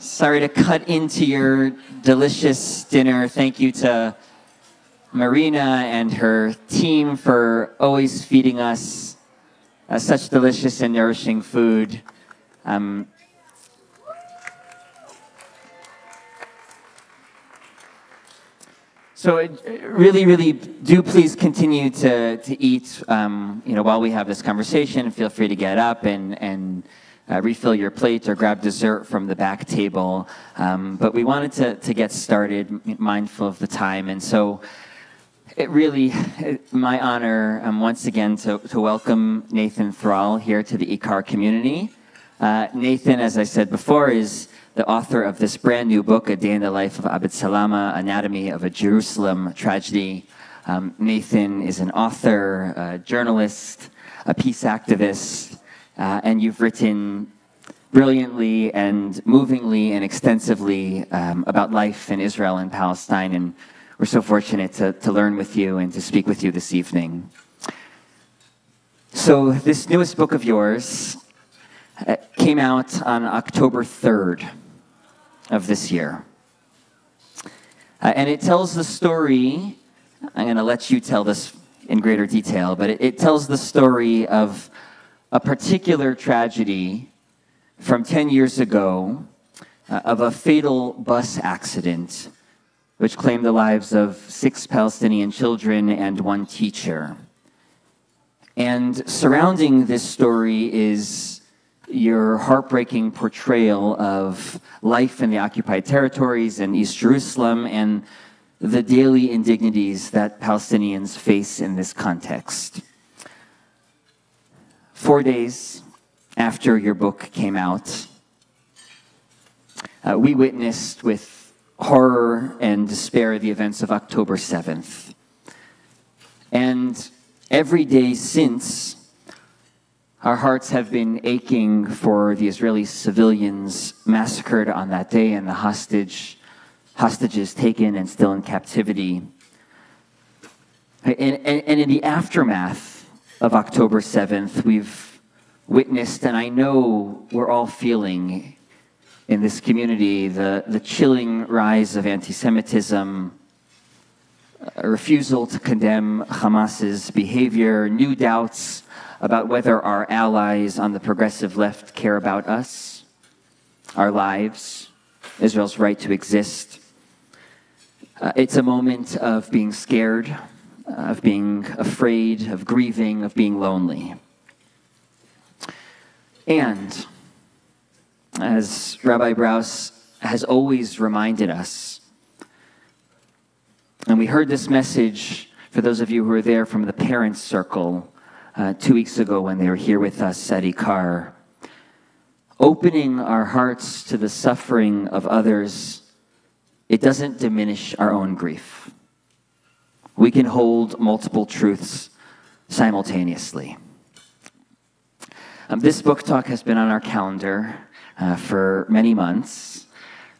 Sorry to cut into your delicious dinner. Thank you to Marina and her team for always feeding us uh, such delicious and nourishing food. Um, so really, really do please continue to, to eat, um, you know, while we have this conversation. Feel free to get up and, and uh, refill your plate or grab dessert from the back table. Um, but we wanted to, to get started, mindful of the time. And so it really, my honor um, once again to, to welcome Nathan Thrall here to the IKAR community. Uh, Nathan, as I said before, is the author of this brand new book, A Day in the Life of Abed Salama, Anatomy of a Jerusalem Tragedy. Um, Nathan is an author, a journalist, a peace activist, uh, and you've written brilliantly and movingly and extensively um, about life in Israel and Palestine. And we're so fortunate to, to learn with you and to speak with you this evening. So, this newest book of yours uh, came out on October 3rd of this year. Uh, and it tells the story, I'm going to let you tell this in greater detail, but it, it tells the story of a particular tragedy from 10 years ago uh, of a fatal bus accident which claimed the lives of six Palestinian children and one teacher. And surrounding this story is your heartbreaking portrayal of life in the occupied territories and East Jerusalem and the daily indignities that Palestinians face in this context. Four days after your book came out, uh, we witnessed with horror and despair the events of October 7th. And every day since, our hearts have been aching for the Israeli civilians massacred on that day and the hostage, hostages taken and still in captivity. And, and, and in the aftermath, of October 7th, we've witnessed, and I know we're all feeling in this community, the, the chilling rise of anti Semitism, a refusal to condemn Hamas's behavior, new doubts about whether our allies on the progressive left care about us, our lives, Israel's right to exist. Uh, it's a moment of being scared of being afraid, of grieving, of being lonely. And as Rabbi Brous has always reminded us, and we heard this message for those of you who were there from the parents' circle uh, two weeks ago when they were here with us at IKAR. Opening our hearts to the suffering of others, it doesn't diminish our own grief we can hold multiple truths simultaneously. Um, this book talk has been on our calendar uh, for many months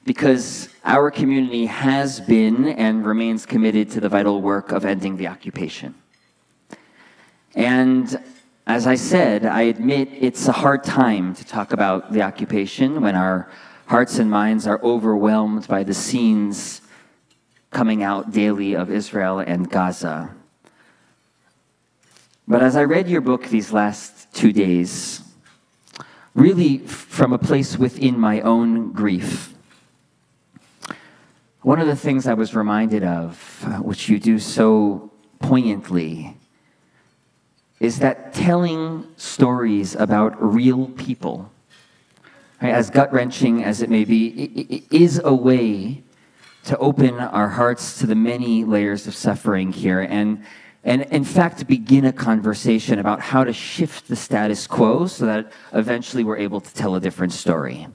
because our community has been and remains committed to the vital work of ending the occupation. And as I said, I admit it's a hard time to talk about the occupation when our hearts and minds are overwhelmed by the scenes coming out daily of Israel and Gaza. But as I read your book these last two days, really from a place within my own grief, one of the things I was reminded of, uh, which you do so poignantly, is that telling stories about real people, right, as gut wrenching as it may be, is a way to open our hearts to the many layers of suffering here and and in fact begin a conversation about how to shift the status quo so that eventually we're able to tell a different story.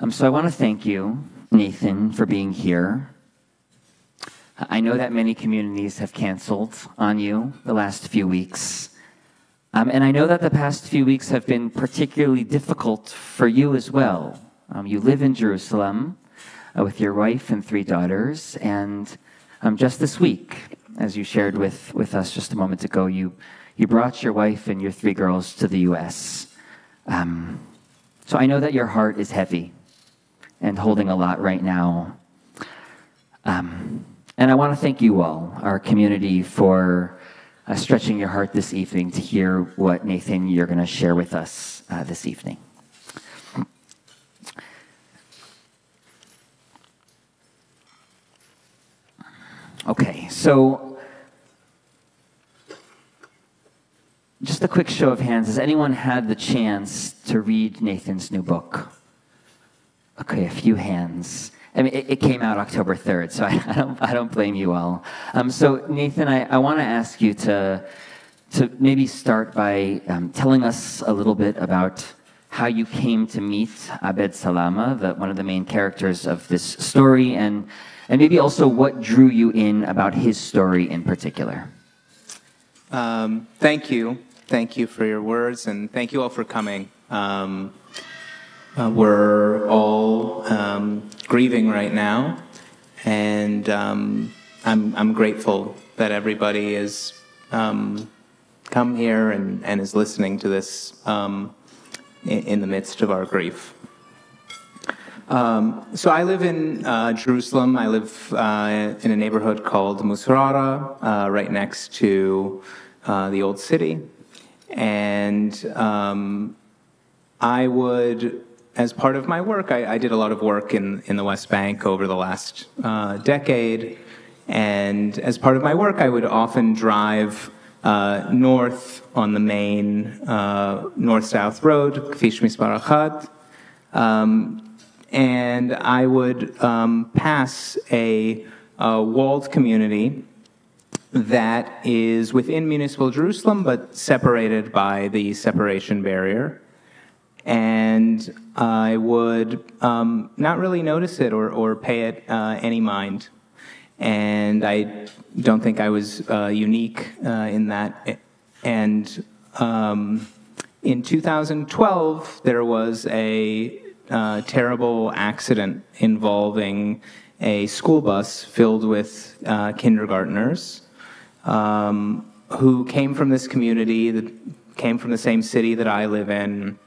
Um, so I want to thank you, Nathan, for being here. I know that many communities have canceled on you the last few weeks. Um, and I know that the past few weeks have been particularly difficult for you as well. Um, you live in Jerusalem with your wife and three daughters, and um, just this week, as you shared with, with us just a moment ago, you, you brought your wife and your three girls to the U.S. Um, so I know that your heart is heavy and holding a lot right now. Um, and I want to thank you all, our community, for uh, stretching your heart this evening to hear what, Nathan, you're going to share with us uh, this evening. Okay, so just a quick show of hands. Has anyone had the chance to read Nathan's new book? Okay, a few hands. I mean, it, it, came out October 3rd, so I, I, don't, I don't blame you all. Um, so, Nathan, I, I want to ask you to, to maybe start by um, telling us a little bit about how you came to meet Abed Salama, the, one of the main characters of this story, and, and maybe also what drew you in about his story in particular. Um, thank you. Thank you for your words, and thank you all for coming. Um, uh, we're all um, grieving right now, and um, I'm, I'm grateful that everybody has um, come here and, and is listening to this um, in, in, the midst of our grief. Um, so I live in uh, Jerusalem. I live uh, in a neighborhood called Musrara, uh, right next to uh, the old city, and um, I would as part of my work, I, I, did a lot of work in, in the West Bank over the last uh, decade. And as part of my work, I would often drive uh, north on the main uh, north south road, Kfish Misparachat. Um, and I would um, pass a, a walled community that is within municipal Jerusalem, but separated by the separation barrier and I would um, not really notice it or, or pay it uh, any mind. And I don't think I was uh, unique uh, in that. And um, in 2012, there was a uh, terrible accident involving a school bus filled with uh, kindergartners um, who came from this community, that came from the same city that I live in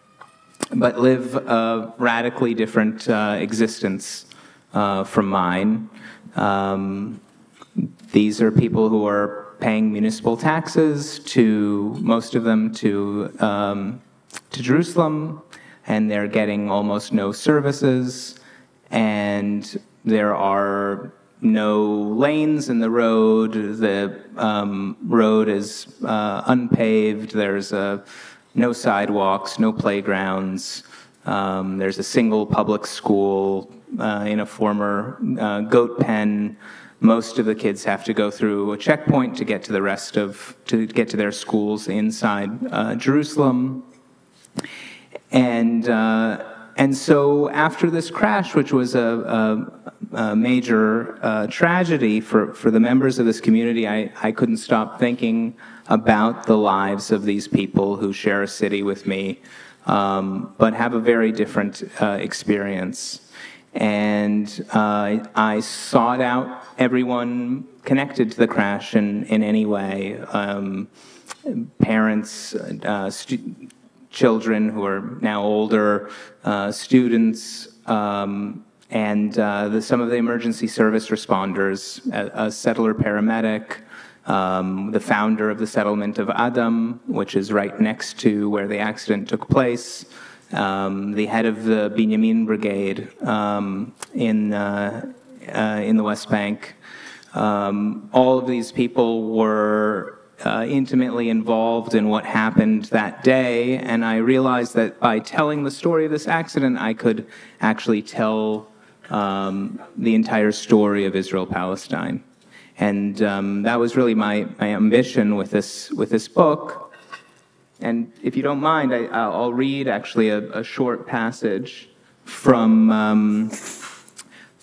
but live a radically different uh, existence uh, from mine. Um, these are people who are paying municipal taxes to most of them to um, to Jerusalem, and they're getting almost no services, and there are no lanes in the road. The um, road is uh, unpaved. There's a no sidewalks, no playgrounds. Um, there's a single public school uh, in a former uh, goat pen. Most of the kids have to go through a checkpoint to get to the rest of to get to their schools inside uh, Jerusalem. And uh, and so after this crash, which was a, a, a major uh, tragedy for, for the members of this community, I, I couldn't stop thinking about the lives of these people who share a city with me, um, but have a very different uh, experience. And uh, I sought out everyone connected to the crash in, in any way um, parents, uh, children who are now older, uh, students, um, and uh, the, some of the emergency service responders, a, a settler paramedic, um, the founder of the settlement of Adam, which is right next to where the accident took place, um, the head of the Binyamin Brigade um, in, uh, uh, in the West Bank. Um, all of these people were uh, intimately involved in what happened that day, and I realized that by telling the story of this accident, I could actually tell um, the entire story of Israel Palestine. And um, that was really my, my ambition with this, with this book. And if you don't mind, I, will read actually a, a, short passage from um,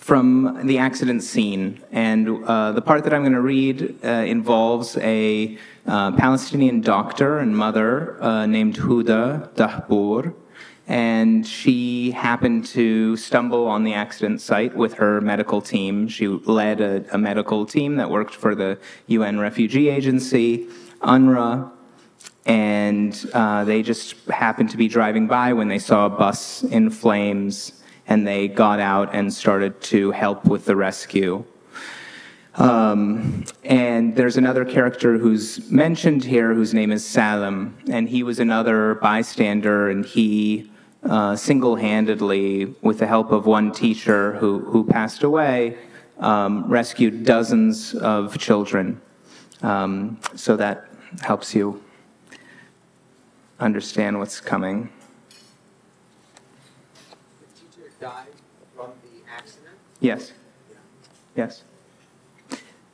from the accident scene. And uh, the part that I'm going to read uh, involves a uh, Palestinian doctor and mother uh, named Huda Dahbour. And she happened to stumble on the accident site with her medical team. She led a, a medical team that worked for the UN Refugee Agency, UNRWA, and uh, they just happened to be driving by when they saw a bus in flames and they got out and started to help with the rescue. Um, and there's another character who's mentioned here whose name is Salim, and he was another bystander, and he uh, single handedly, with the help of one teacher who, who passed away, um, rescued dozens of children. Um, so that helps you understand what's coming. died from the accident? Yes. Yes.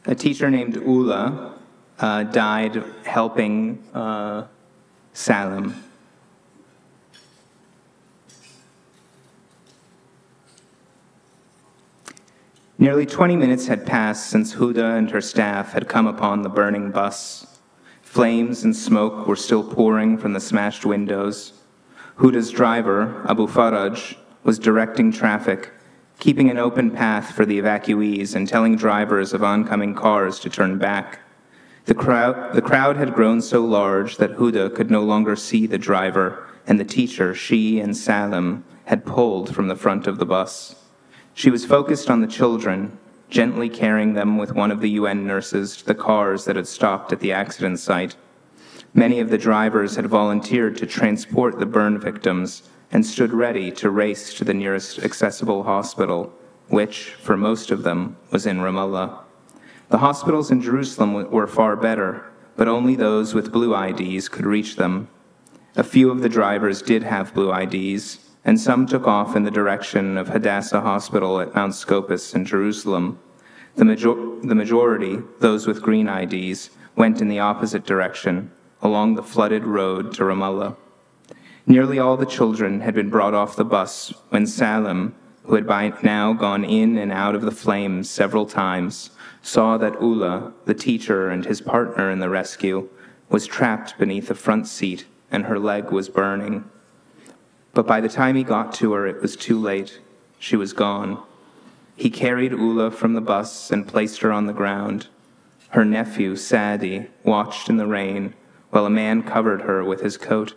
A teacher named Ula uh, died helping uh, Salim. Nearly 20 minutes had passed since Huda and her staff had come upon the burning bus. Flames and smoke were still pouring from the smashed windows. Huda's driver, Abu Faraj, was directing traffic, keeping an open path for the evacuees and telling drivers of oncoming cars to turn back. The crowd, the crowd had grown so large that Huda could no longer see the driver and the teacher she and Salim had pulled from the front of the bus. She was focused on the children, gently carrying them with one of the UN nurses to the cars that had stopped at the accident site. Many of the drivers had volunteered to transport the burn victims and stood ready to race to the nearest accessible hospital, which, for most of them, was in Ramallah. The hospitals in Jerusalem were far better, but only those with blue IDs could reach them. A few of the drivers did have blue IDs, and some took off in the direction of Hadassah Hospital at Mount Scopus in Jerusalem. The, major- the majority, those with green IDs, went in the opposite direction, along the flooded road to Ramallah. Nearly all the children had been brought off the bus when Salim, who had by now gone in and out of the flames several times, saw that Ula, the teacher and his partner in the rescue, was trapped beneath the front seat and her leg was burning. But by the time he got to her, it was too late. She was gone. He carried Ula from the bus and placed her on the ground. Her nephew, Sadi, watched in the rain while a man covered her with his coat.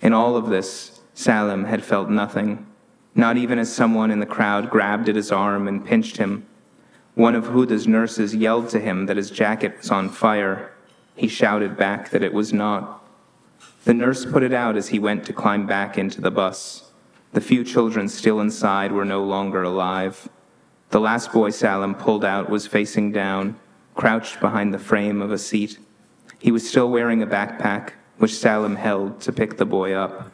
In all of this, Salim had felt nothing, not even as someone in the crowd grabbed at his arm and pinched him. One of Huda's nurses yelled to him that his jacket was on fire. He shouted back that it was not. The nurse put it out as he went to climb back into the bus. The few children still inside were no longer alive. The last boy Salim pulled out was facing down, crouched behind the frame of a seat. He was still wearing a backpack, which Salim held to pick the boy up.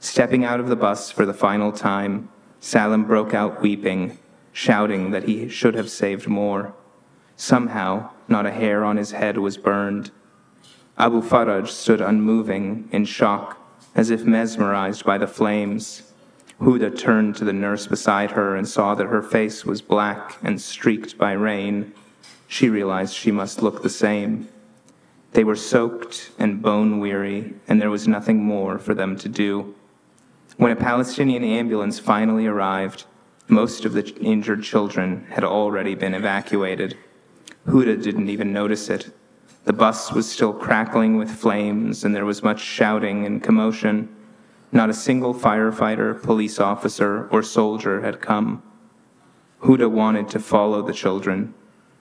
Stepping out of the bus for the final time, Salim broke out weeping, shouting that he should have saved more. Somehow, not a hair on his head was burned. Abu Faraj stood unmoving, in shock, as if mesmerized by the flames. Huda turned to the nurse beside her and saw that her face was black and streaked by rain. She realized she must look the same. They were soaked and bone weary, and there was nothing more for them to do. When a Palestinian ambulance finally arrived, most of the injured children had already been evacuated. Huda didn't even notice it. The bus was still crackling with flames, and there was much shouting and commotion. Not a single firefighter, police officer, or soldier had come. Huda wanted to follow the children.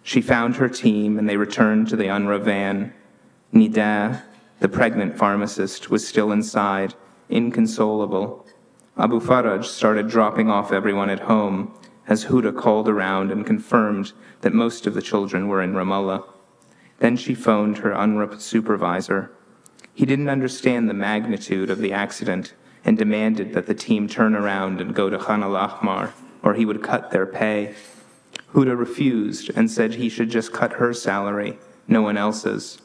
She found her team, and they returned to the UNRWA van. Nida, the pregnant pharmacist, was still inside, inconsolable. Abu Faraj started dropping off everyone at home as Huda called around and confirmed that most of the children were in Ramallah. Then she phoned her UNRWA supervisor. He didn't understand the magnitude of the accident and demanded that the team turn around and go to Khan al Ahmar, or he would cut their pay. Huda refused and said he should just cut her salary, no one else's.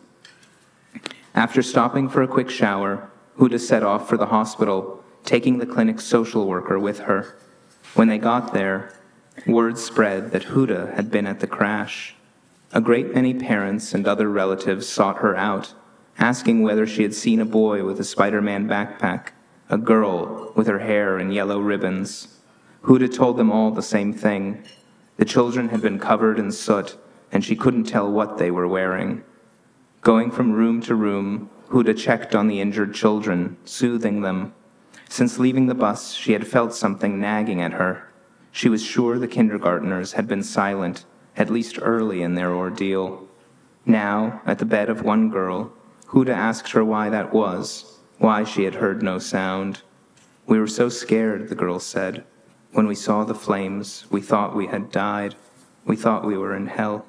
After stopping for a quick shower, Huda set off for the hospital, taking the clinic's social worker with her. When they got there, word spread that Huda had been at the crash. A great many parents and other relatives sought her out, asking whether she had seen a boy with a Spider Man backpack, a girl with her hair in yellow ribbons. Huda told them all the same thing. The children had been covered in soot, and she couldn't tell what they were wearing. Going from room to room, Huda checked on the injured children, soothing them. Since leaving the bus, she had felt something nagging at her. She was sure the kindergarteners had been silent, at least early in their ordeal. Now, at the bed of one girl, Huda asked her why that was, why she had heard no sound. We were so scared, the girl said. When we saw the flames, we thought we had died. We thought we were in hell.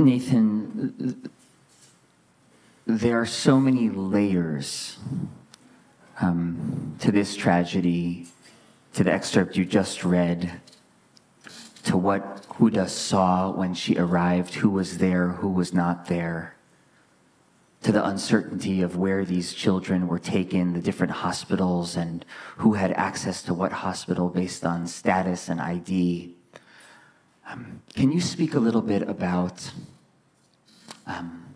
Nathan, there are so many layers um, to this tragedy, to the excerpt you just read, to what Huda saw when she arrived, who was there, who was not there, to the uncertainty of where these children were taken, the different hospitals, and who had access to what hospital based on status and ID. Um, can you speak a little bit about um,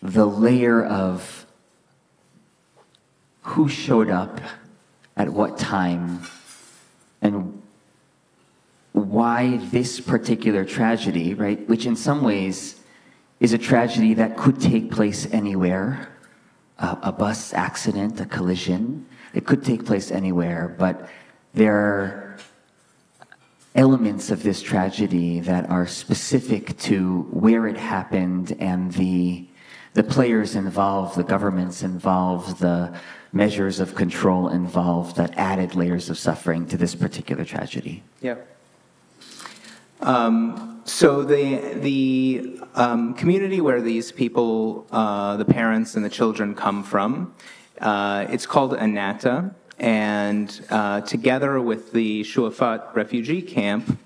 the layer of who showed up at what time and why this particular tragedy, right, which in some ways is a tragedy that could take place anywhere uh, a bus accident, a collision, it could take place anywhere, but there elements of this tragedy that are specific to where it happened and the the players involved, the governments involved, the measures of control involved that added layers of suffering to this particular tragedy. Yeah. Um, so the the um, community where these people, uh, the parents and the children, come from, uh, it's called Anata, and uh, together with the Shuafat refugee camp,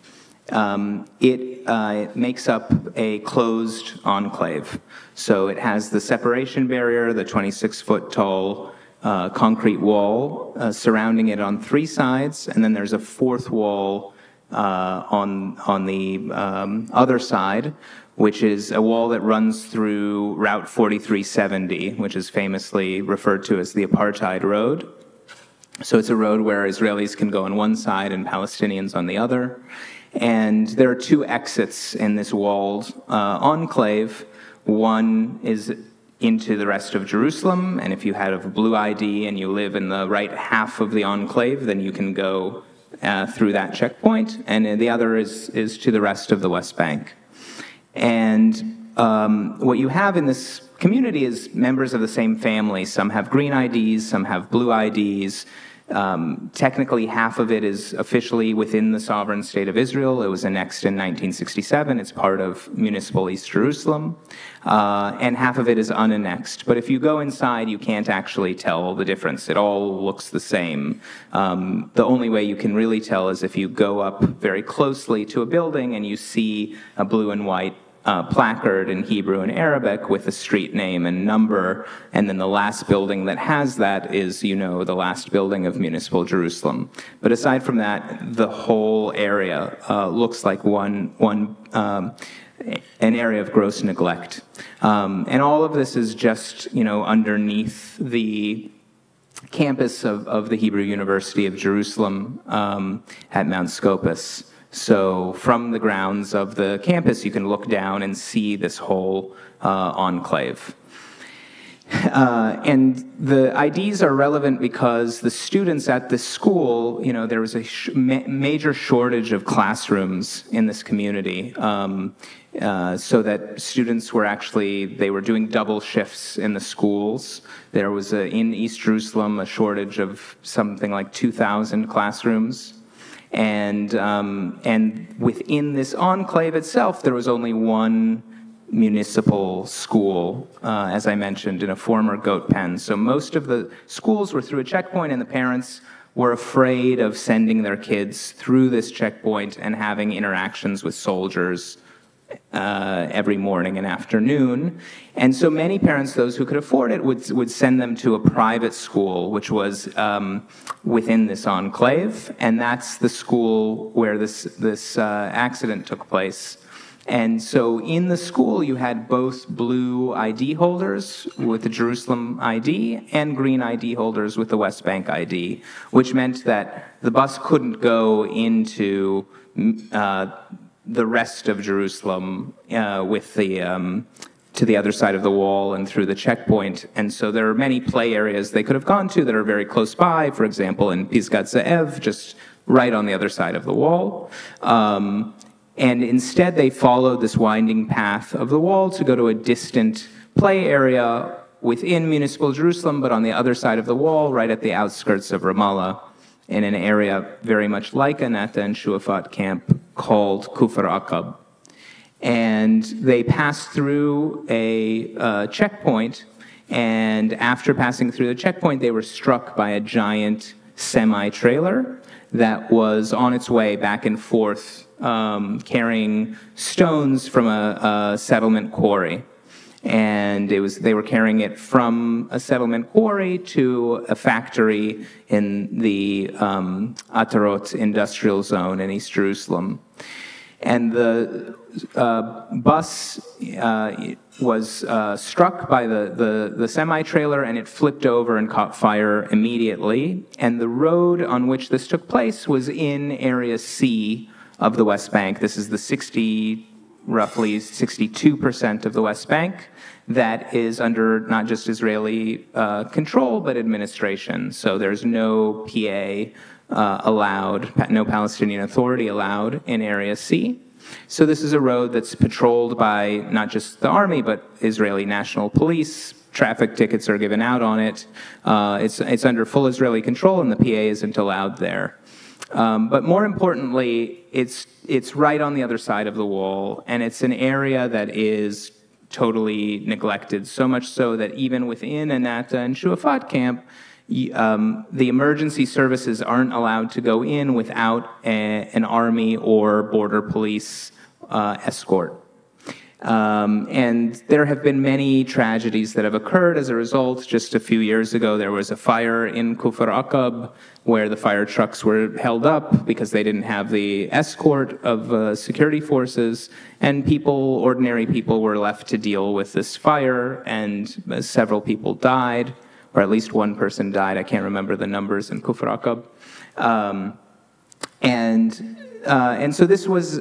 um, it, uh, it makes up a closed enclave. So it has the separation barrier, the 26 foot tall uh, concrete wall uh, surrounding it on three sides, and then there's a fourth wall uh, on, on the um, other side, which is a wall that runs through Route 4370, which is famously referred to as the Apartheid Road. So it's a road where Israelis can go on one side and Palestinians on the other. And there are two exits in this walled uh, enclave. One is into the rest of Jerusalem, and if you have a blue ID and you live in the right half of the enclave, then you can go uh, through that checkpoint, and the other is, is to the rest of the West Bank. And um, what you have in this community is members of the same family. Some have green IDs, some have blue IDs. Um, technically, half of it is officially within the sovereign state of Israel. It was annexed in 1967. It's part of municipal East Jerusalem. Uh, and half of it is unannexed. But if you go inside, you can't actually tell the difference. It all looks the same. Um, the only way you can really tell is if you go up very closely to a building and you see a blue and white uh, placard in Hebrew and Arabic with a street name and number, and then the last building that has that is, you know, the last building of municipal Jerusalem. But aside from that, the whole area uh, looks like one one. Um, an area of gross neglect, um, and all of this is just, you know, underneath the campus of, of the Hebrew University of Jerusalem um, at Mount Scopus. So from the grounds of the campus, you can look down and see this whole uh, enclave. Uh, and the IDs are relevant because the students at this school, you know, there was a sh- ma- major shortage of classrooms in this community. Um, uh, so that students were actually they were doing double shifts in the schools. There was a, in East Jerusalem a shortage of something like 2,000 classrooms and um, and within this enclave itself, there was only one municipal school, uh, as I mentioned, in a former goat pen. So most of the schools were through a checkpoint, and the parents were afraid of sending their kids through this checkpoint and having interactions with soldiers uh, every morning and afternoon. And so many parents, those who could afford it, would, would send them to a private school, which was um, within this enclave. And that's the school where this, this uh, accident took place. And so in the school, you had both blue ID holders with the Jerusalem ID and green ID holders with the West Bank ID, which meant that the bus couldn't go into uh, the rest of Jerusalem uh, with the um, to the other side of the wall and through the checkpoint. And so there are many play areas they could have gone to that are very close by. For example, in Pisgat Ze'ev, just right on the other side of the wall. Um, and instead, they followed this winding path of the wall to go to a distant play area within municipal Jerusalem, but on the other side of the wall, right at the outskirts of Ramallah, in an area very much like Anata and Shuafat camp called Kufr Aqab. And they passed through a uh, checkpoint, and after passing through the checkpoint, they were struck by a giant semi trailer that was on its way back and forth um, carrying stones from a, a, settlement quarry. And it was, they were carrying it from a settlement quarry to a factory in the um, Atarot industrial zone in East Jerusalem. And the uh, bus uh, was uh, struck by the, the, the semi trailer and it flipped over and caught fire immediately. And the road on which this took place was in Area C of the West Bank. This is the 60, roughly 62% of the West Bank that is under not just Israeli uh, control, but administration. So there's no PA uh, allowed, no Palestinian Authority allowed in Area C. So this is a road that's patrolled by not just the army, but Israeli National Police. Traffic tickets are given out on it. Uh, it's, it's under full Israeli control, and the PA isn't allowed there. Um, but more importantly, it's, it's right on the other side of the wall, and it's an area that is totally neglected, so much so that even within Anata and Shuafat camp, um, the emergency services aren't allowed to go in without a, an army or border police uh, escort. Um, and there have been many tragedies that have occurred as a result. Just a few years ago, there was a fire in Kufr Aqab where the fire trucks were held up because they didn't have the escort of uh, security forces, and people, ordinary people, were left to deal with this fire, and uh, several people died, or at least one person died. I can't remember the numbers in Kufr Aqab. Um, and, uh, and so this was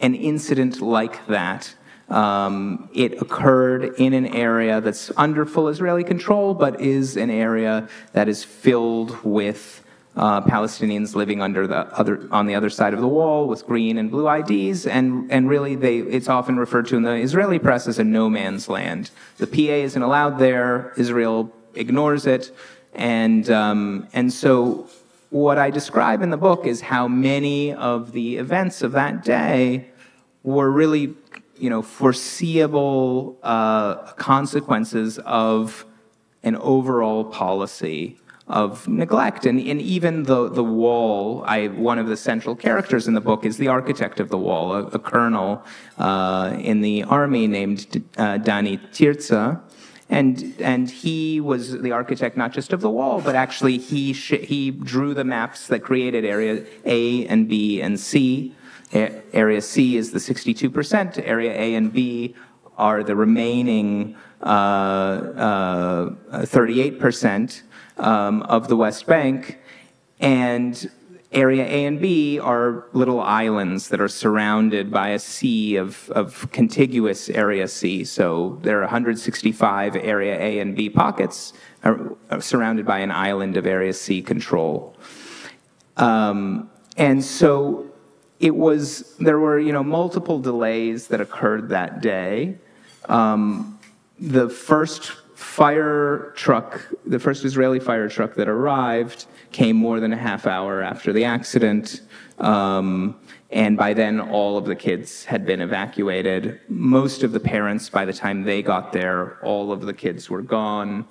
an incident like that. Um, it occurred in an area that's under full Israeli control, but is an area that is filled with uh, Palestinians living under the other on the other side of the wall with green and blue IDs, and and really they it's often referred to in the Israeli press as a no man's land. The PA isn't allowed there. Israel ignores it, and um, and so what I describe in the book is how many of the events of that day were really you know, foreseeable uh, consequences of an overall policy of neglect. And, and even the, the wall, I, one of the central characters in the book is the architect of the wall, a, a colonel uh, in the army named uh, Dani Tirza. And, and he was the architect not just of the wall, but actually he, he drew the maps that created area A and B and C Area C is the 62%, area A and B are the remaining uh, uh, 38% um, of the West Bank. And area A and B are little islands that are surrounded by a sea of, of contiguous area C. So there are 165 area A and B pockets are, are surrounded by an island of area C control. Um, and so it was there were you know multiple delays that occurred that day. Um, the first fire truck, the first Israeli fire truck that arrived, came more than a half hour after the accident. Um, and by then, all of the kids had been evacuated. Most of the parents, by the time they got there, all of the kids were gone.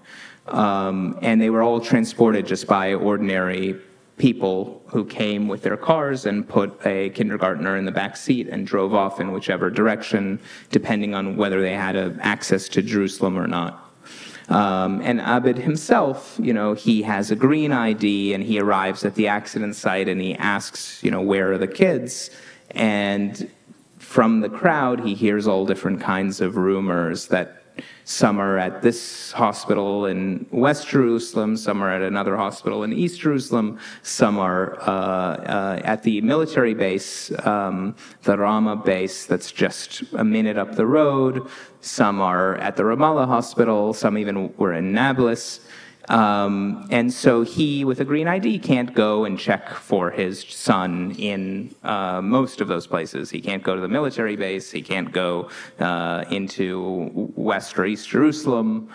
Um, and they were all transported just by ordinary people who came with their cars and put a kindergartner in the back seat and drove off in whichever direction, depending on whether they had a, access to Jerusalem or not. Um, and Abed himself, you know, he has a green ID and he arrives at the accident site and he asks, you know, where are the kids? And from the crowd, he hears all different kinds of rumors that some are at this hospital in West Jerusalem, some are at another hospital in East Jerusalem, some are uh, uh, at the military base, um, the Rama base that's just a minute up the road, some are at the Ramallah hospital, some even were in Nablus. Um, and so he, with a green ID, can't go and check for his son in uh, most of those places. He can't go to the military base. He can't go uh, into West or East Jerusalem.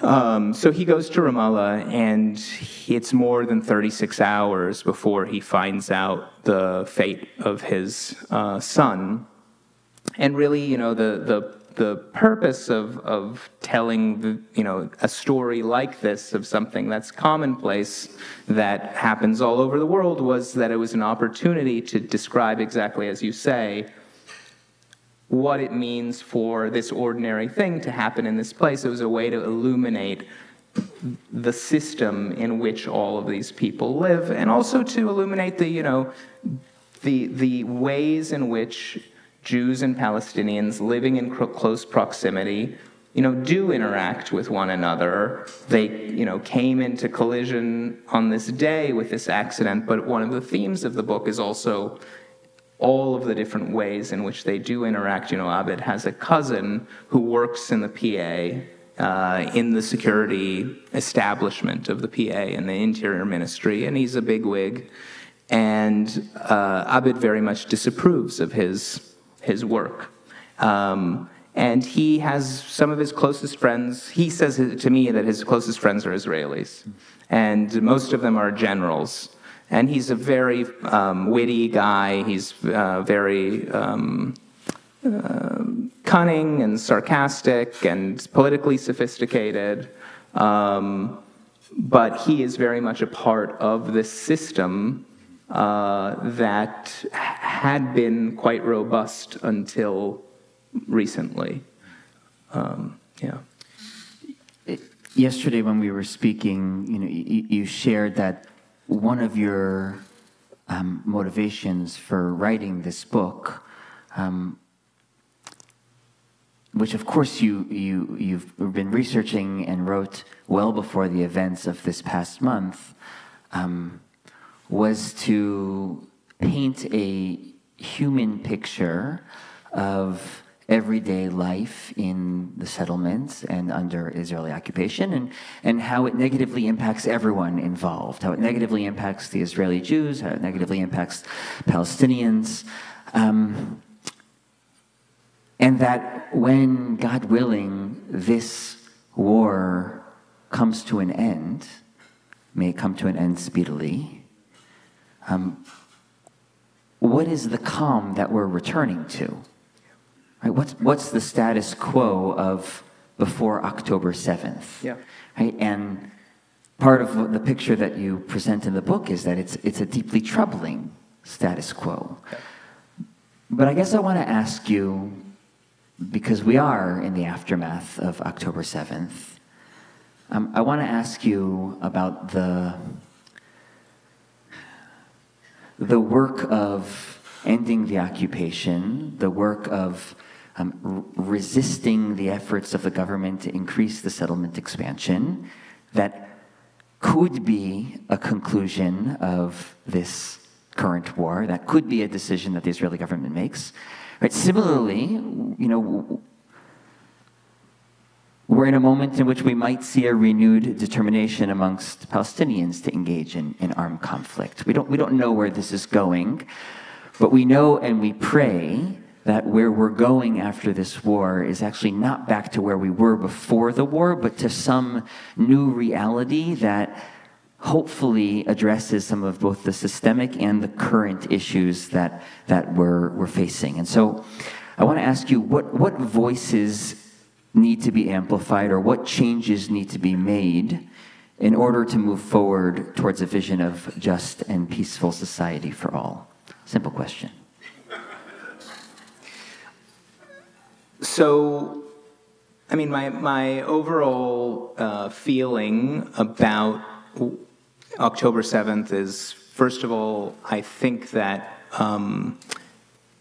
Um, so he goes to Ramallah, and it's more than 36 hours before he finds out the fate of his uh, son. And really, you know, the, the the purpose of, of telling the, you know, a story like this of something that's commonplace that happens all over the world was that it was an opportunity to describe exactly as you say what it means for this ordinary thing to happen in this place. It was a way to illuminate the system in which all of these people live and also to illuminate the, you know, the, the ways in which Jews and Palestinians living in close proximity, you know, do interact with one another. They, you know, came into collision on this day with this accident, but one of the themes of the book is also all of the different ways in which they do interact. You know, Abed has a cousin who works in the PA, uh, in the security establishment of the PA and the Interior Ministry, and he's a bigwig. And uh, very much disapproves of his his work. Um, and he has some of his closest friends. He says to me that his closest friends are Israelis, and most of them are generals. And he's a very um, witty guy. He's uh, very um, uh, cunning and sarcastic and politically sophisticated. Um, but he is very much a part of the system uh, that had been quite robust until recently. Um, yeah. Yesterday, when we were speaking, you know, you, you shared that one of your um, motivations for writing this book, um, which of course you, you, you've been researching and wrote well before the events of this past month, um, was to paint a human picture of everyday life in the settlements and under Israeli occupation and, and how it negatively impacts everyone involved, how it negatively impacts the Israeli Jews, how it negatively impacts Palestinians. Um, and that when, God willing, this war comes to an end, may it come to an end speedily, um, what is the calm that we're returning to? Right? What's, what's the status quo of before October 7th? Yeah. Right? And part of the picture that you present in the book is that it's, it's a deeply troubling status quo. Okay. But I guess I want to ask you, because we are in the aftermath of October 7th, um, I want to ask you about the the work of ending the occupation, the work of um, resisting the efforts of the government to increase the settlement expansion, that could be a conclusion of this current war. That could be a decision that the Israeli government makes. Right? Similarly, you know, we're in a moment in which we might see a renewed determination amongst Palestinians to engage in, in armed conflict. We don't, we don't know where this is going, but we know and we pray that where we're going after this war is actually not back to where we were before the war, but to some new reality that hopefully addresses some of both the systemic and the current issues that, that we're, we're facing. And so I want to ask you what, what voices need to be amplified or what changes need to be made in order to move forward towards a vision of just and peaceful society for all? Simple question. So, I mean, my, my overall uh, feeling about October 7th is, first of all, I think that um,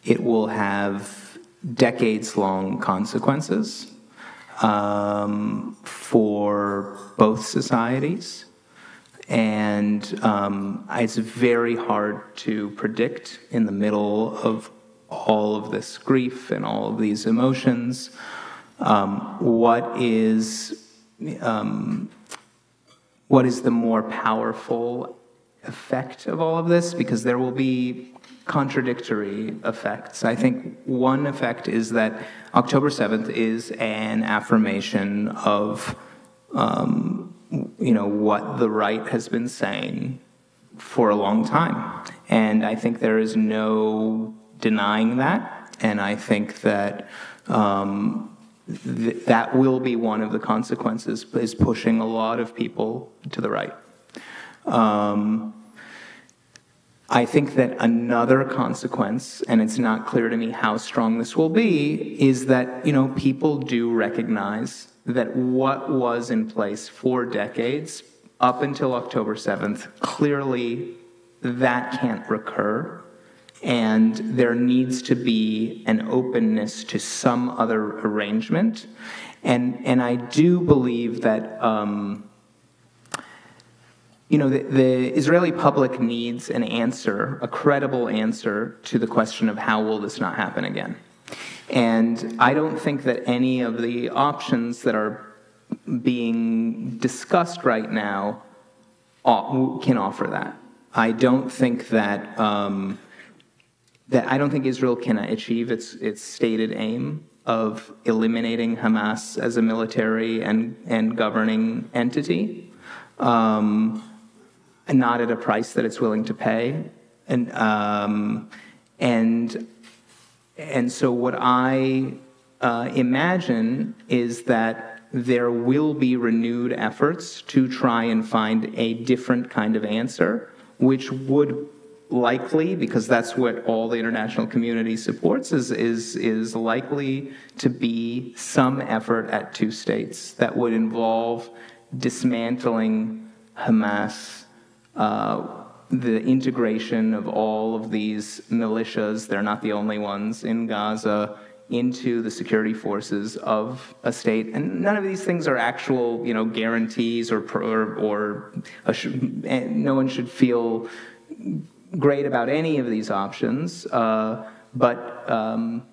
it will have decades long consequences um, for both societies. And um, it's very hard to predict in the middle of all of this grief and all of these emotions um, what is um, what is the more powerful effect of all of this because there will be contradictory effects. I think one effect is that October 7th is an affirmation of, um, you know, what the right has been saying for a long time. And I think there is no denying that. And I think that um, th- that will be one of the consequences, is pushing a lot of people to the right. Um, I think that another consequence, and it's not clear to me how strong this will be, is that you know people do recognize that what was in place for decades up until October 7th, clearly that can't recur. And there needs to be an openness to some other arrangement. And, and I do believe that um, you know, the, the, Israeli public needs an answer, a credible answer to the question of how will this not happen again. And I don't think that any of the options that are being discussed right now can offer that. I don't think that um, that I don't think Israel can achieve its its stated aim of eliminating Hamas as a military and and governing entity. Um, and not at a price that it's willing to pay. And, um, and, and so what I uh, imagine is that there will be renewed efforts to try and find a different kind of answer, which would likely, because that's what all the international community supports, is, is, is likely to be some effort at two states that would involve dismantling Hamas uh, the integration of all of these militias, they're not the only ones in Gaza, into the security forces of a state. And none of these things are actual, you know, guarantees or, or, or no one should feel great about any of these options. Uh, but, um,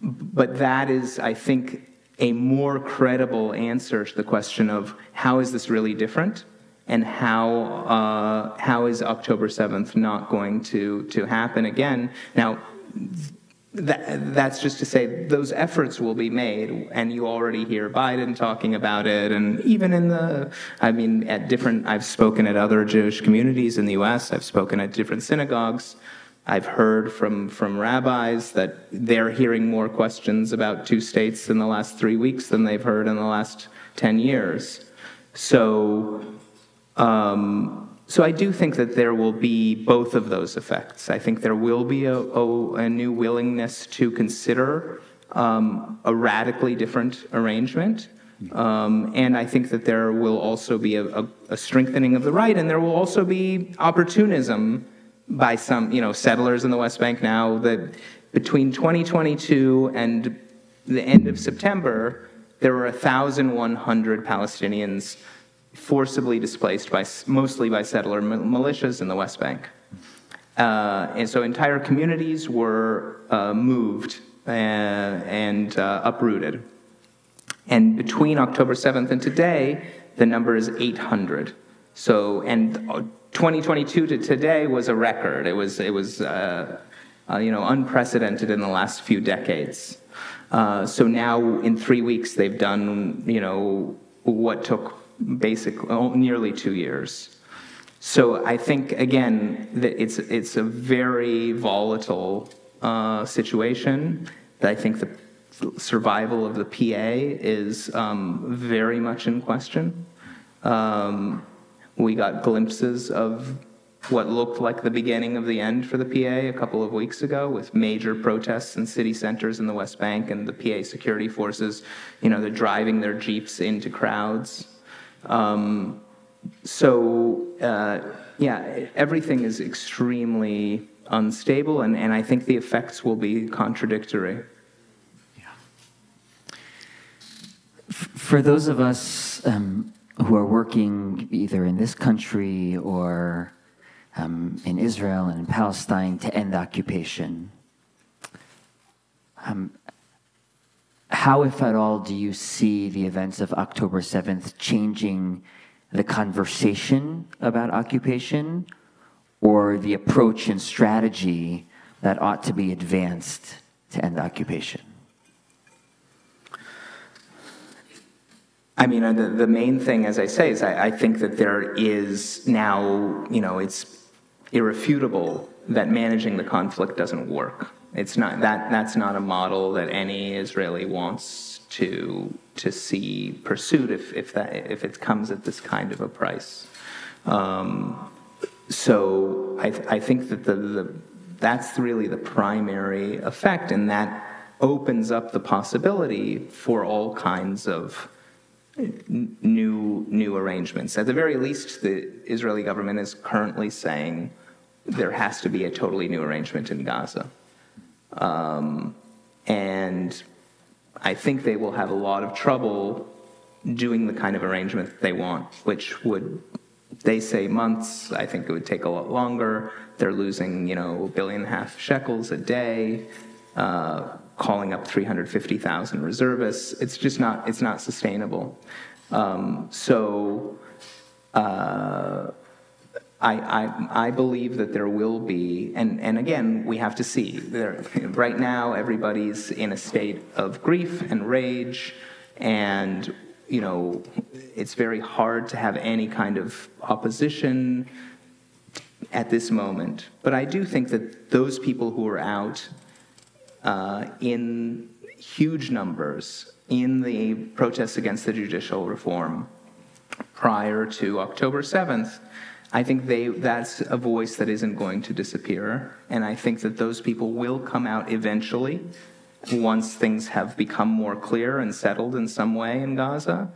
but that is, I think, a more credible answer to the question of how is this really different? And how uh, how is October 7th not going to to happen again? Now, that, that's just to say those efforts will be made, and you already hear Biden talking about it, and even in the, I mean, at different, I've spoken at other Jewish communities in the U.S. I've spoken at different synagogues. I've heard from from rabbis that they're hearing more questions about two states in the last three weeks than they've heard in the last ten years. So um, so I do think that there will be both of those effects. I think there will be a, a, a new willingness to consider um, a radically different arrangement. Um, and I think that there will also be a, a, strengthening of the right, and there will also be opportunism by some, you know, settlers in the West Bank now that between 2022 and the end of September, there were 1,100 Palestinians forcibly displaced by mostly by settler militias in the West Bank. Uh, and so entire communities were uh, moved uh, and uh, uprooted. And between October 7th and today, the number is 800. So, and 2022 to today was a record. It was, it was uh, uh, you know, unprecedented in the last few decades. so now, in three weeks, they've done, you know, what took basically oh, nearly two years. So I think again that it's it's a very volatile uh, situation. I think the survival of the PA is um, very much in question. Um, we got glimpses of what looked like the beginning of the end for the PA a couple of weeks ago with major protests in city centers in the West Bank and the PA security forces, you know, they're driving their jeeps into crowds. Um, so, uh, yeah, everything is extremely unstable, and, and I think the effects will be contradictory. For those of us um, who are working either in this country or um, in Israel and in Palestine to end occupation. Um, how, if at all, do you see the events of October 7th changing the conversation about occupation or the approach and strategy that ought to be advanced to end occupation? I mean, the, the main thing, as I say, is I, I think that there is now, you know, it's irrefutable that managing the conflict doesn't work. It's not that that's not a model that any Israeli wants to to see pursued if if that if it comes at this kind of a price. Um, so I, th- I think that the, the that's really the primary effect, and that opens up the possibility for all kinds of new new arrangements. At the very least, the Israeli government is currently saying there has to be a totally new arrangement in Gaza. Um, and I think they will have a lot of trouble doing the kind of arrangement they want, which would, they say months, I think it would take a lot longer. They're losing, you know, a billion and a half shekels a day, uh, calling up 350,000 reservists. It's just not, it's not sustainable. Um, so, uh, I, I, I, believe that there will be, and, and again, we have to see. There, right now, everybody's in a state of grief and rage, and you know, it's very hard to have any kind of opposition at this moment. But I do think that those people who are out uh, in huge numbers in the protests against the judicial reform prior to October 7th I think they, that's a voice that isn't going to disappear. And I think that those people will come out eventually once things have become more clear and settled in some way in Gaza.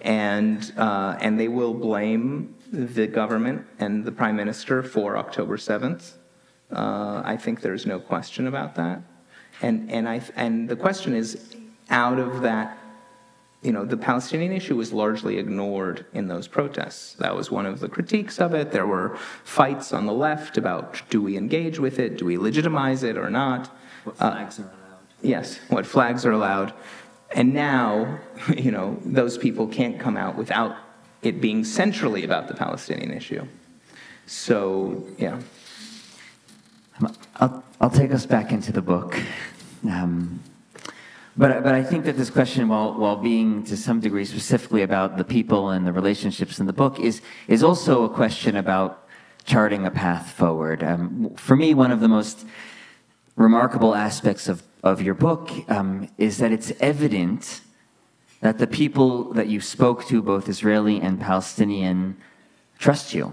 And, uh, and they will blame the government and the prime minister for October 7th. Uh, I think there's no question about that. And, and, I, and the question is out of that you know, the Palestinian issue was largely ignored in those protests. That was one of the critiques of it. There were fights on the left about do we engage with it, do we legitimize it or not. What flags uh, are allowed. Yes, what flags are allowed. And now, you know, those people can't come out without it being centrally about the Palestinian issue. So, yeah. I'll, I'll take us back into the book. Um, but, but I think that this question, while, while being to some degree specifically about the people and the relationships in the book, is, is also a question about charting a path forward. Um, for me, one of the most remarkable aspects of, of your book um, is that it's evident that the people that you spoke to, both Israeli and Palestinian, trust you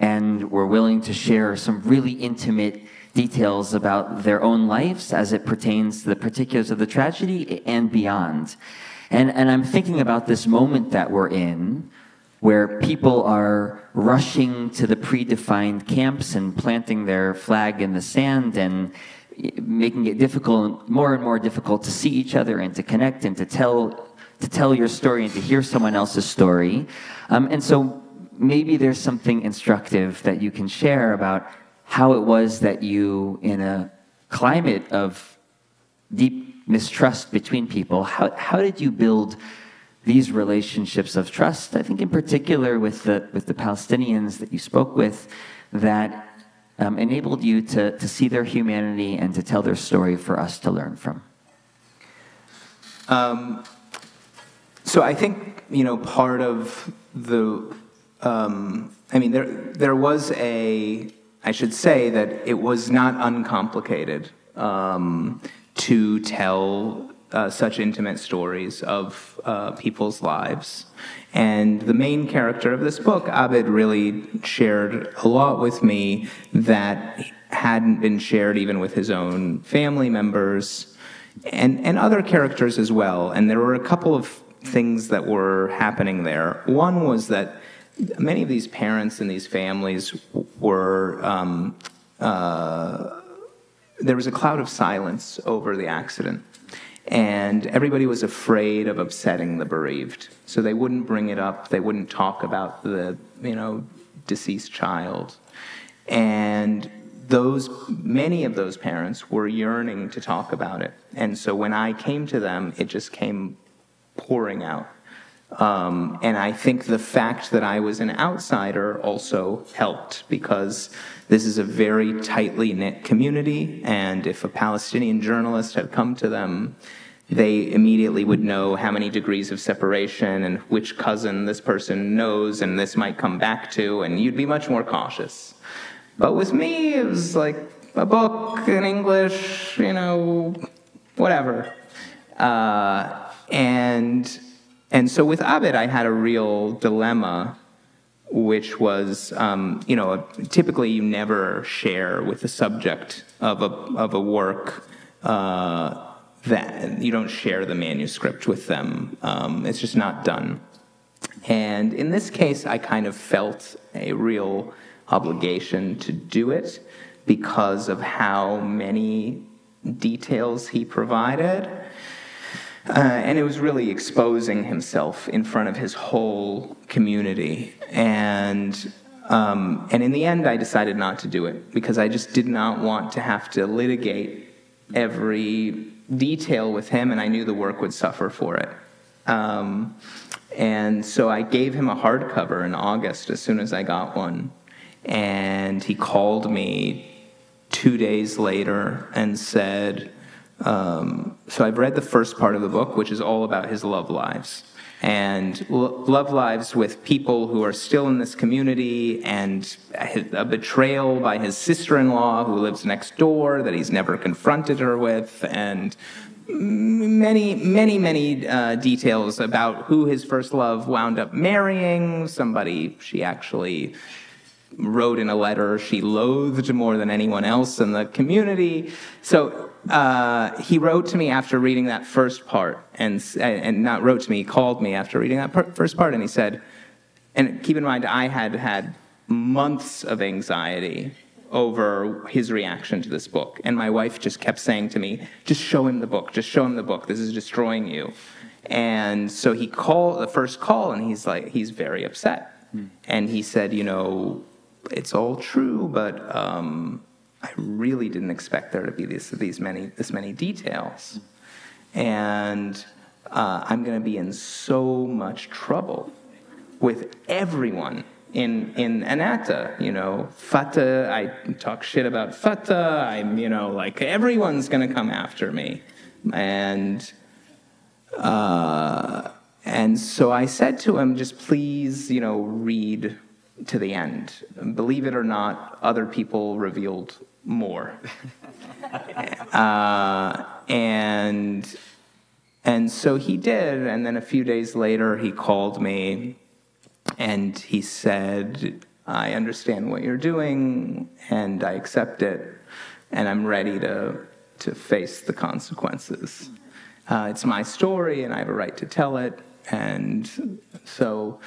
and were willing to share some really intimate details about their own lives as it pertains to the particulars of the tragedy and beyond. And, and I'm thinking about this moment that we're in where people are rushing to the predefined camps and planting their flag in the sand and making it difficult, more and more difficult to see each other and to connect and to tell, to tell your story and to hear someone else's story. Um, and so maybe there's something instructive that you can share about how it was that you, in a climate of deep mistrust between people, how, how did you build these relationships of trust? I think, in particular, with the, with the Palestinians that you spoke with, that um, enabled you to, to see their humanity and to tell their story for us to learn from? Um, so I think you know part of the. Um, I mean, there there was a. I should say that it was not uncomplicated um, to tell uh, such intimate stories of uh, people's lives. And the main character of this book, Abed, really shared a lot with me that hadn't been shared even with his own family members and, and other characters as well. And there were a couple of things that were happening there. One was that many of these parents and these families were. Um, uh, there was a cloud of silence over the accident. And everybody was afraid of upsetting the bereaved. So they wouldn't bring it up. They wouldn't talk about the you know deceased child. And those many of those parents were yearning to talk about it. And so when i came to them it just came pouring out um, and I think the fact that I was an outsider also helped because this is a very tightly knit community, and if a Palestinian journalist had come to them, they immediately would know how many degrees of separation and which cousin this person knows and this might come back to, and you'd be much more cautious. But with me, it was like a book in English, you know, whatever. Uh, and and so with Abed, I had a real dilemma, which was, um, you know, typically you never share with the subject of a, of a work uh, that you don't share the manuscript with them. Um, it's just not done. And in this case, I kind of felt a real obligation to do it because of how many details he provided. Uh, and it was really exposing himself in front of his whole community. And, um, and in the end, I decided not to do it because I just did not want to have to litigate every detail with him, and I knew the work would suffer for it. Um, and so I gave him a hardcover in August as soon as I got one. And he called me two days later and said, um, so I've read the first part of the book, which is all about his love lives. And love lives with people who are still in this community, and a betrayal by his sister in law who lives next door that he's never confronted her with, and many, many, many uh, details about who his first love wound up marrying, somebody she actually wrote in a letter she loathed more than anyone else in the community. So uh, he wrote to me after reading that first part, and and not wrote to me, he called me after reading that part, first part, and he said, and keep in mind, I had had months of anxiety over his reaction to this book, and my wife just kept saying to me, just show him the book, just show him the book. This is destroying you. And so he called the first call, and he's like, he's very upset, mm. and he said, you know, it's all true, but. Um, I really didn't expect there to be these, these many, this many details. And uh, I'm going to be in so much trouble with everyone in in Anata. You know, Fatah. I talk shit about Fatah. I'm, you know, like everyone's going to come after me, and uh, and so I said to him, just please, you know, read to the end. Believe it or not, other people revealed more. uh, and and so he did. And then a few days later, he called me and he said, I understand what you're doing and I accept it and I'm ready to, to face the consequences. Uh, it's my story and I have a right to tell it. And so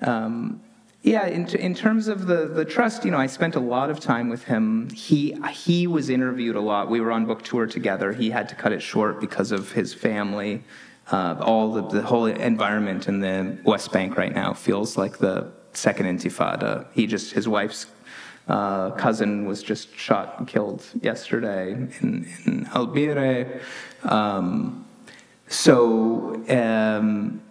um, yeah, in, in terms of the, the trust, you know, I spent a lot of time with him. He, he was interviewed a lot. We were on book tour together. He had to cut it short because of his family. Uh, all the, the whole environment in the West Bank right now feels like the second intifada. He just, his wife's uh, cousin was just shot and killed yesterday in, in Al Bireh. Um, so, um,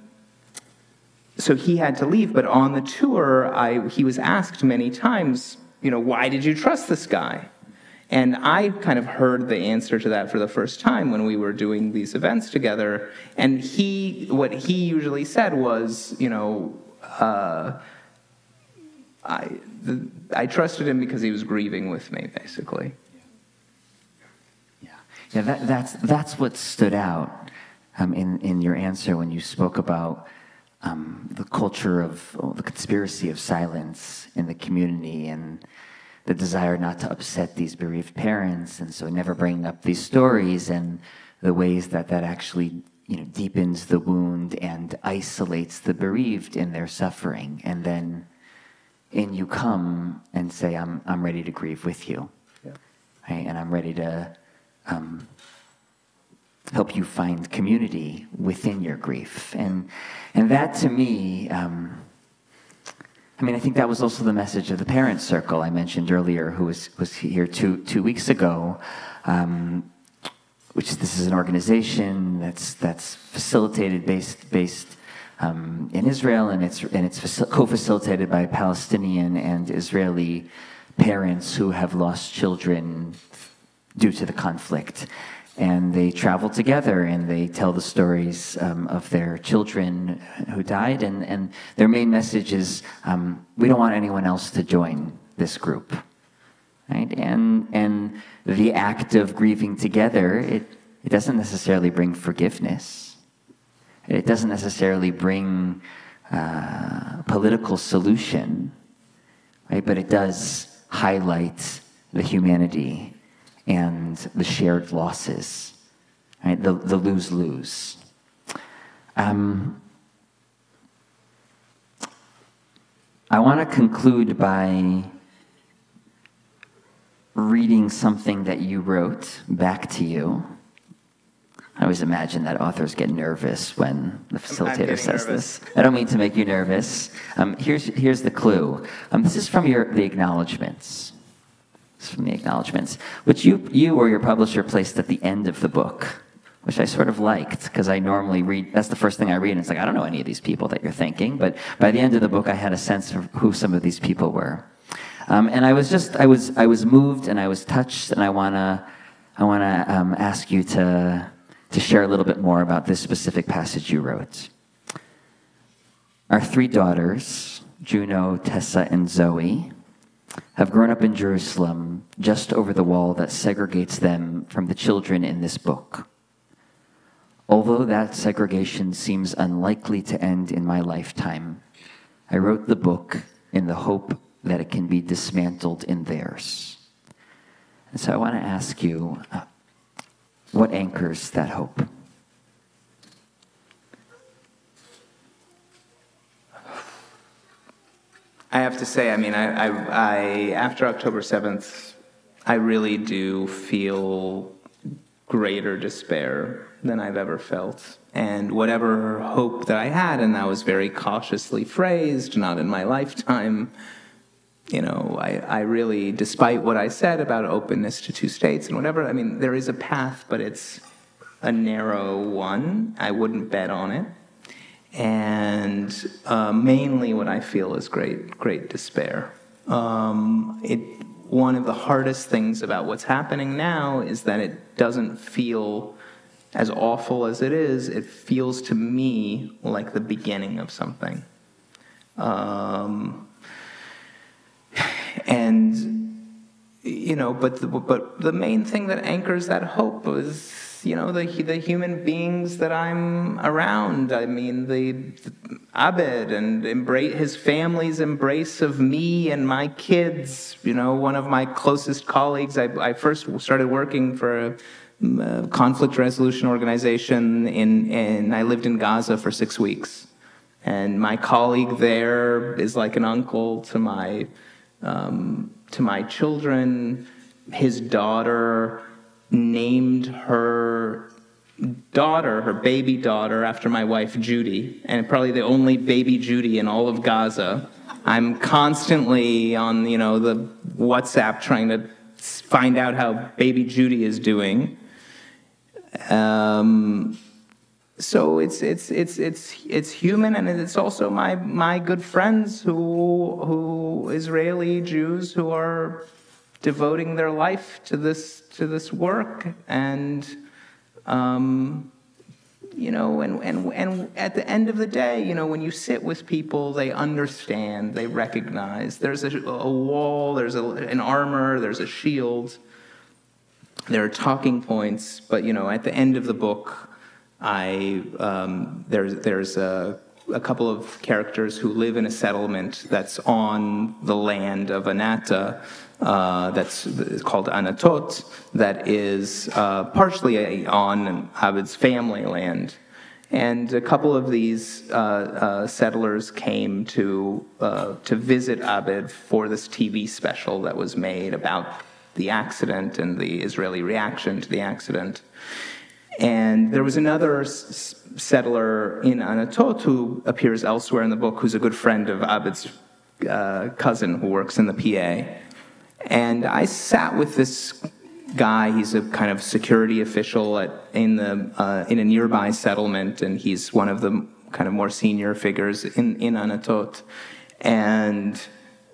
so he had to leave. But on the tour, I, he was asked many times, you know, why did you trust this guy? And I kind of heard the answer to that for the first time when we were doing these events together. And he, what he usually said was, you know, uh, I, the, I trusted him because he was grieving with me, basically. Yeah, yeah that, that's, that's what stood out um, in, in your answer when you spoke about um, the culture of oh, the conspiracy of silence in the community and the desire not to upset these bereaved parents, and so never bringing up these stories and the ways that that actually you know deepens the wound and isolates the bereaved in their suffering, and then in you come and say, "I'm I'm ready to grieve with you," yeah. right? and I'm ready to. Um, help you find community within your grief. And, and that to me, um, I mean, I think that was also the message of the parent circle I mentioned earlier, who was, was here two, two weeks ago. Um, which this is an organization that's, that's facilitated based, based um, in Israel, and it's, and it's co-facilitated by Palestinian and Israeli parents who have lost children due to the conflict and they travel together and they tell the stories um, of their children who died. And, and their main message is um, we don't want anyone else to join this group. Right? And and the act of grieving together it, it doesn't necessarily bring forgiveness. It doesn't necessarily bring uh, political solution. Right? But it does highlight the humanity and the shared losses, right? The, the lose lose. Um, I want to conclude by reading something that you wrote back to you. I always imagine that authors get nervous when the facilitator says nervous. this. I don't mean to make you nervous. Um, here's, here's the clue. Um, this is from your, the acknowledgments from the acknowledgments, which you, you or your publisher placed at the end of the book, which I sort of liked because I normally read, that's the first thing I read, and it's like, I don't know any of these people that you're thinking, but by the end of the book, I had a sense of who some of these people were. Um, and I was just, I was, I was moved and I was touched, and I wanna, I wanna um, ask you to, to share a little bit more about this specific passage you wrote. Our three daughters, Juno, Tessa, and Zoe, have grown up in Jerusalem just over the wall that segregates them from the children in this book. Although that segregation seems unlikely to end in my lifetime, I wrote the book in the hope that it can be dismantled in theirs. And so I want to ask you uh, what anchors that hope? I have to say, I mean, I, I, I, after October 7th, I really do feel greater despair than I've ever felt. And whatever hope that I had, and that was very cautiously phrased, not in my lifetime, you know, I, I really, despite what I said about openness to two states and whatever, I mean, there is a path, but it's a narrow one. I wouldn't bet on it and uh, mainly what I feel is great, great despair. Um, it, one of the hardest things about what's happening now is that it doesn't feel as awful as it is. It feels to me like the beginning of something. Um, and you know, but the, but the main thing that anchors that hope is you know the the human beings that I'm around. I mean the, the Abed and embrace his family's embrace of me and my kids. You know, one of my closest colleagues. I, I first started working for a, a conflict resolution organization in, and I lived in Gaza for six weeks. And my colleague there is like an uncle to my um, to my children. His daughter named her daughter, her baby daughter, after my wife Judy, and probably the only baby Judy in all of Gaza. I'm constantly on, you know, the WhatsApp trying to find out how baby Judy is doing. Um, so it's it's it's it's it's human, and it's also my my good friends who who Israeli Jews who are devoting their life to this to this work and um, you know and, and and at the end of the day you know when you sit with people they understand they recognize. There's a, a wall there's a, an armor there's a shield. There are talking points but you know at the end of the book i um, there's there's a a couple of characters who live in a settlement that's on the land of Anata, uh, that's called Anatot, that is uh, partially on Abed's family land. And a couple of these uh, uh settlers came to, uh, to visit Abed for this TV special that was made about the accident and the Israeli reaction to the accident. And there was another s- settler in Anatot who appears elsewhere in the book, who's a good friend of Abed's uh, cousin who works in the PA. And I sat with this guy. He's a kind of security official at, in the uh, in a nearby settlement, and he's one of the kind of more senior figures in in Anatot. And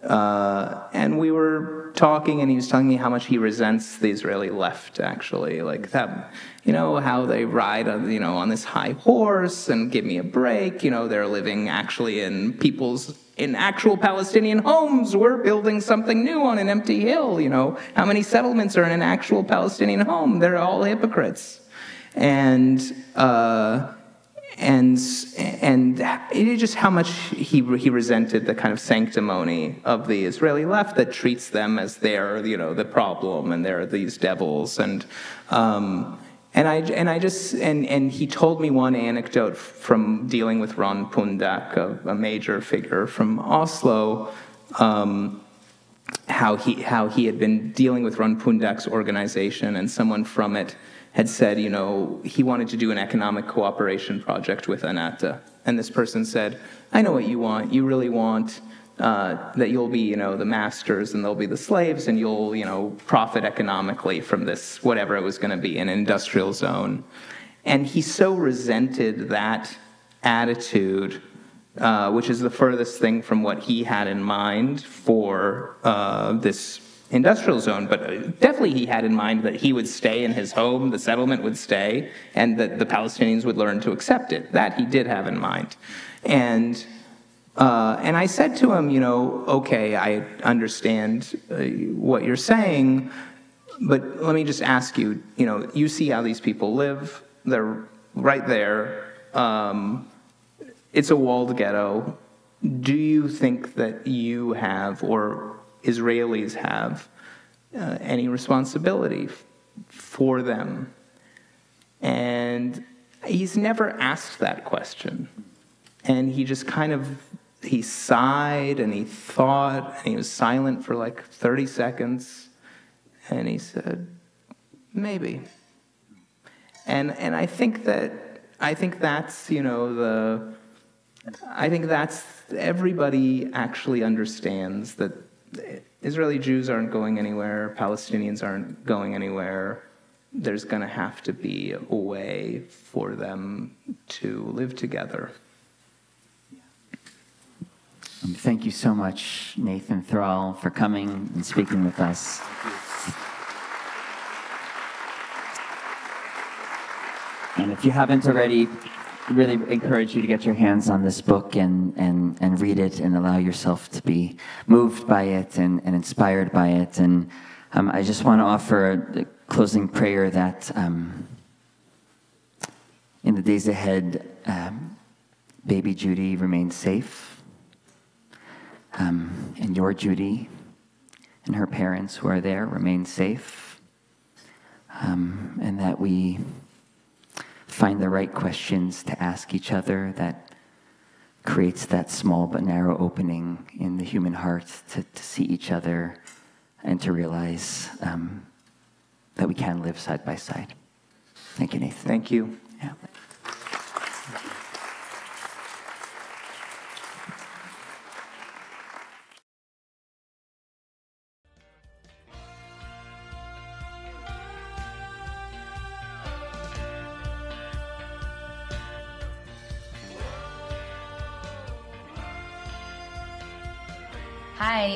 uh, and we were talking, and he was telling me how much he resents the Israeli left. Actually, like that, you know, how they ride, on, you know, on this high horse and give me a break. You know, they're living actually in people's in actual Palestinian homes. We're building something new on an empty hill. You know, how many settlements are in an actual Palestinian home? They're all hypocrites, and. Uh, and and just how much he he resented the kind of sanctimony of the Israeli left that treats them as they're you know the problem and they're these devils and um, and I and I just and and he told me one anecdote from dealing with Ron Pundak, a, a major figure from Oslo. Um, how he how he had been dealing with Ron Pundak's organization, and someone from it had said, you know, he wanted to do an economic cooperation project with Anata. And this person said, I know what you want. You really want uh, that you'll be, you know, the masters and they'll be the slaves and you'll, you know, profit economically from this, whatever it was going to be, an industrial zone. And he so resented that attitude, uh, which is the furthest thing from what he had in mind for uh, this industrial zone, but definitely he had in mind that he would stay in his home, the settlement would stay, and that the Palestinians would learn to accept it. That he did have in mind. And uh, and I said to him, you know, okay, I understand uh, what you're saying, but let me just ask you, you know, you see how these people live, they're right there. Um, it's a walled ghetto. Do you think that you have, or Israelis have uh, any responsibility f- for them? And he's never asked that question. And he just kind of he sighed and he thought and he was silent for like 30 seconds and he said maybe and and i think that i think that's you know the i think that's everybody actually understands that Israeli Jews aren't going anywhere, Palestinians aren't going anywhere. There's going to have to be a way for them to live together. Um, thank you so much, Nathan Thrall, for coming and speaking with us. And if you haven't already, really encourage you to get your hands on this book and, and, and read it and allow yourself to be moved by it and, and inspired by it. And um, I just want to offer a closing prayer that um, in the days ahead, um, baby Judy remains safe. Um, and your Judy and her parents who are there remain safe. Um, and that we find the right questions to ask each other that creates that small but narrow opening in the human heart to, to see each other and to realize um, that we can live side by side. Thank you, Nathan. Thank you. Yeah.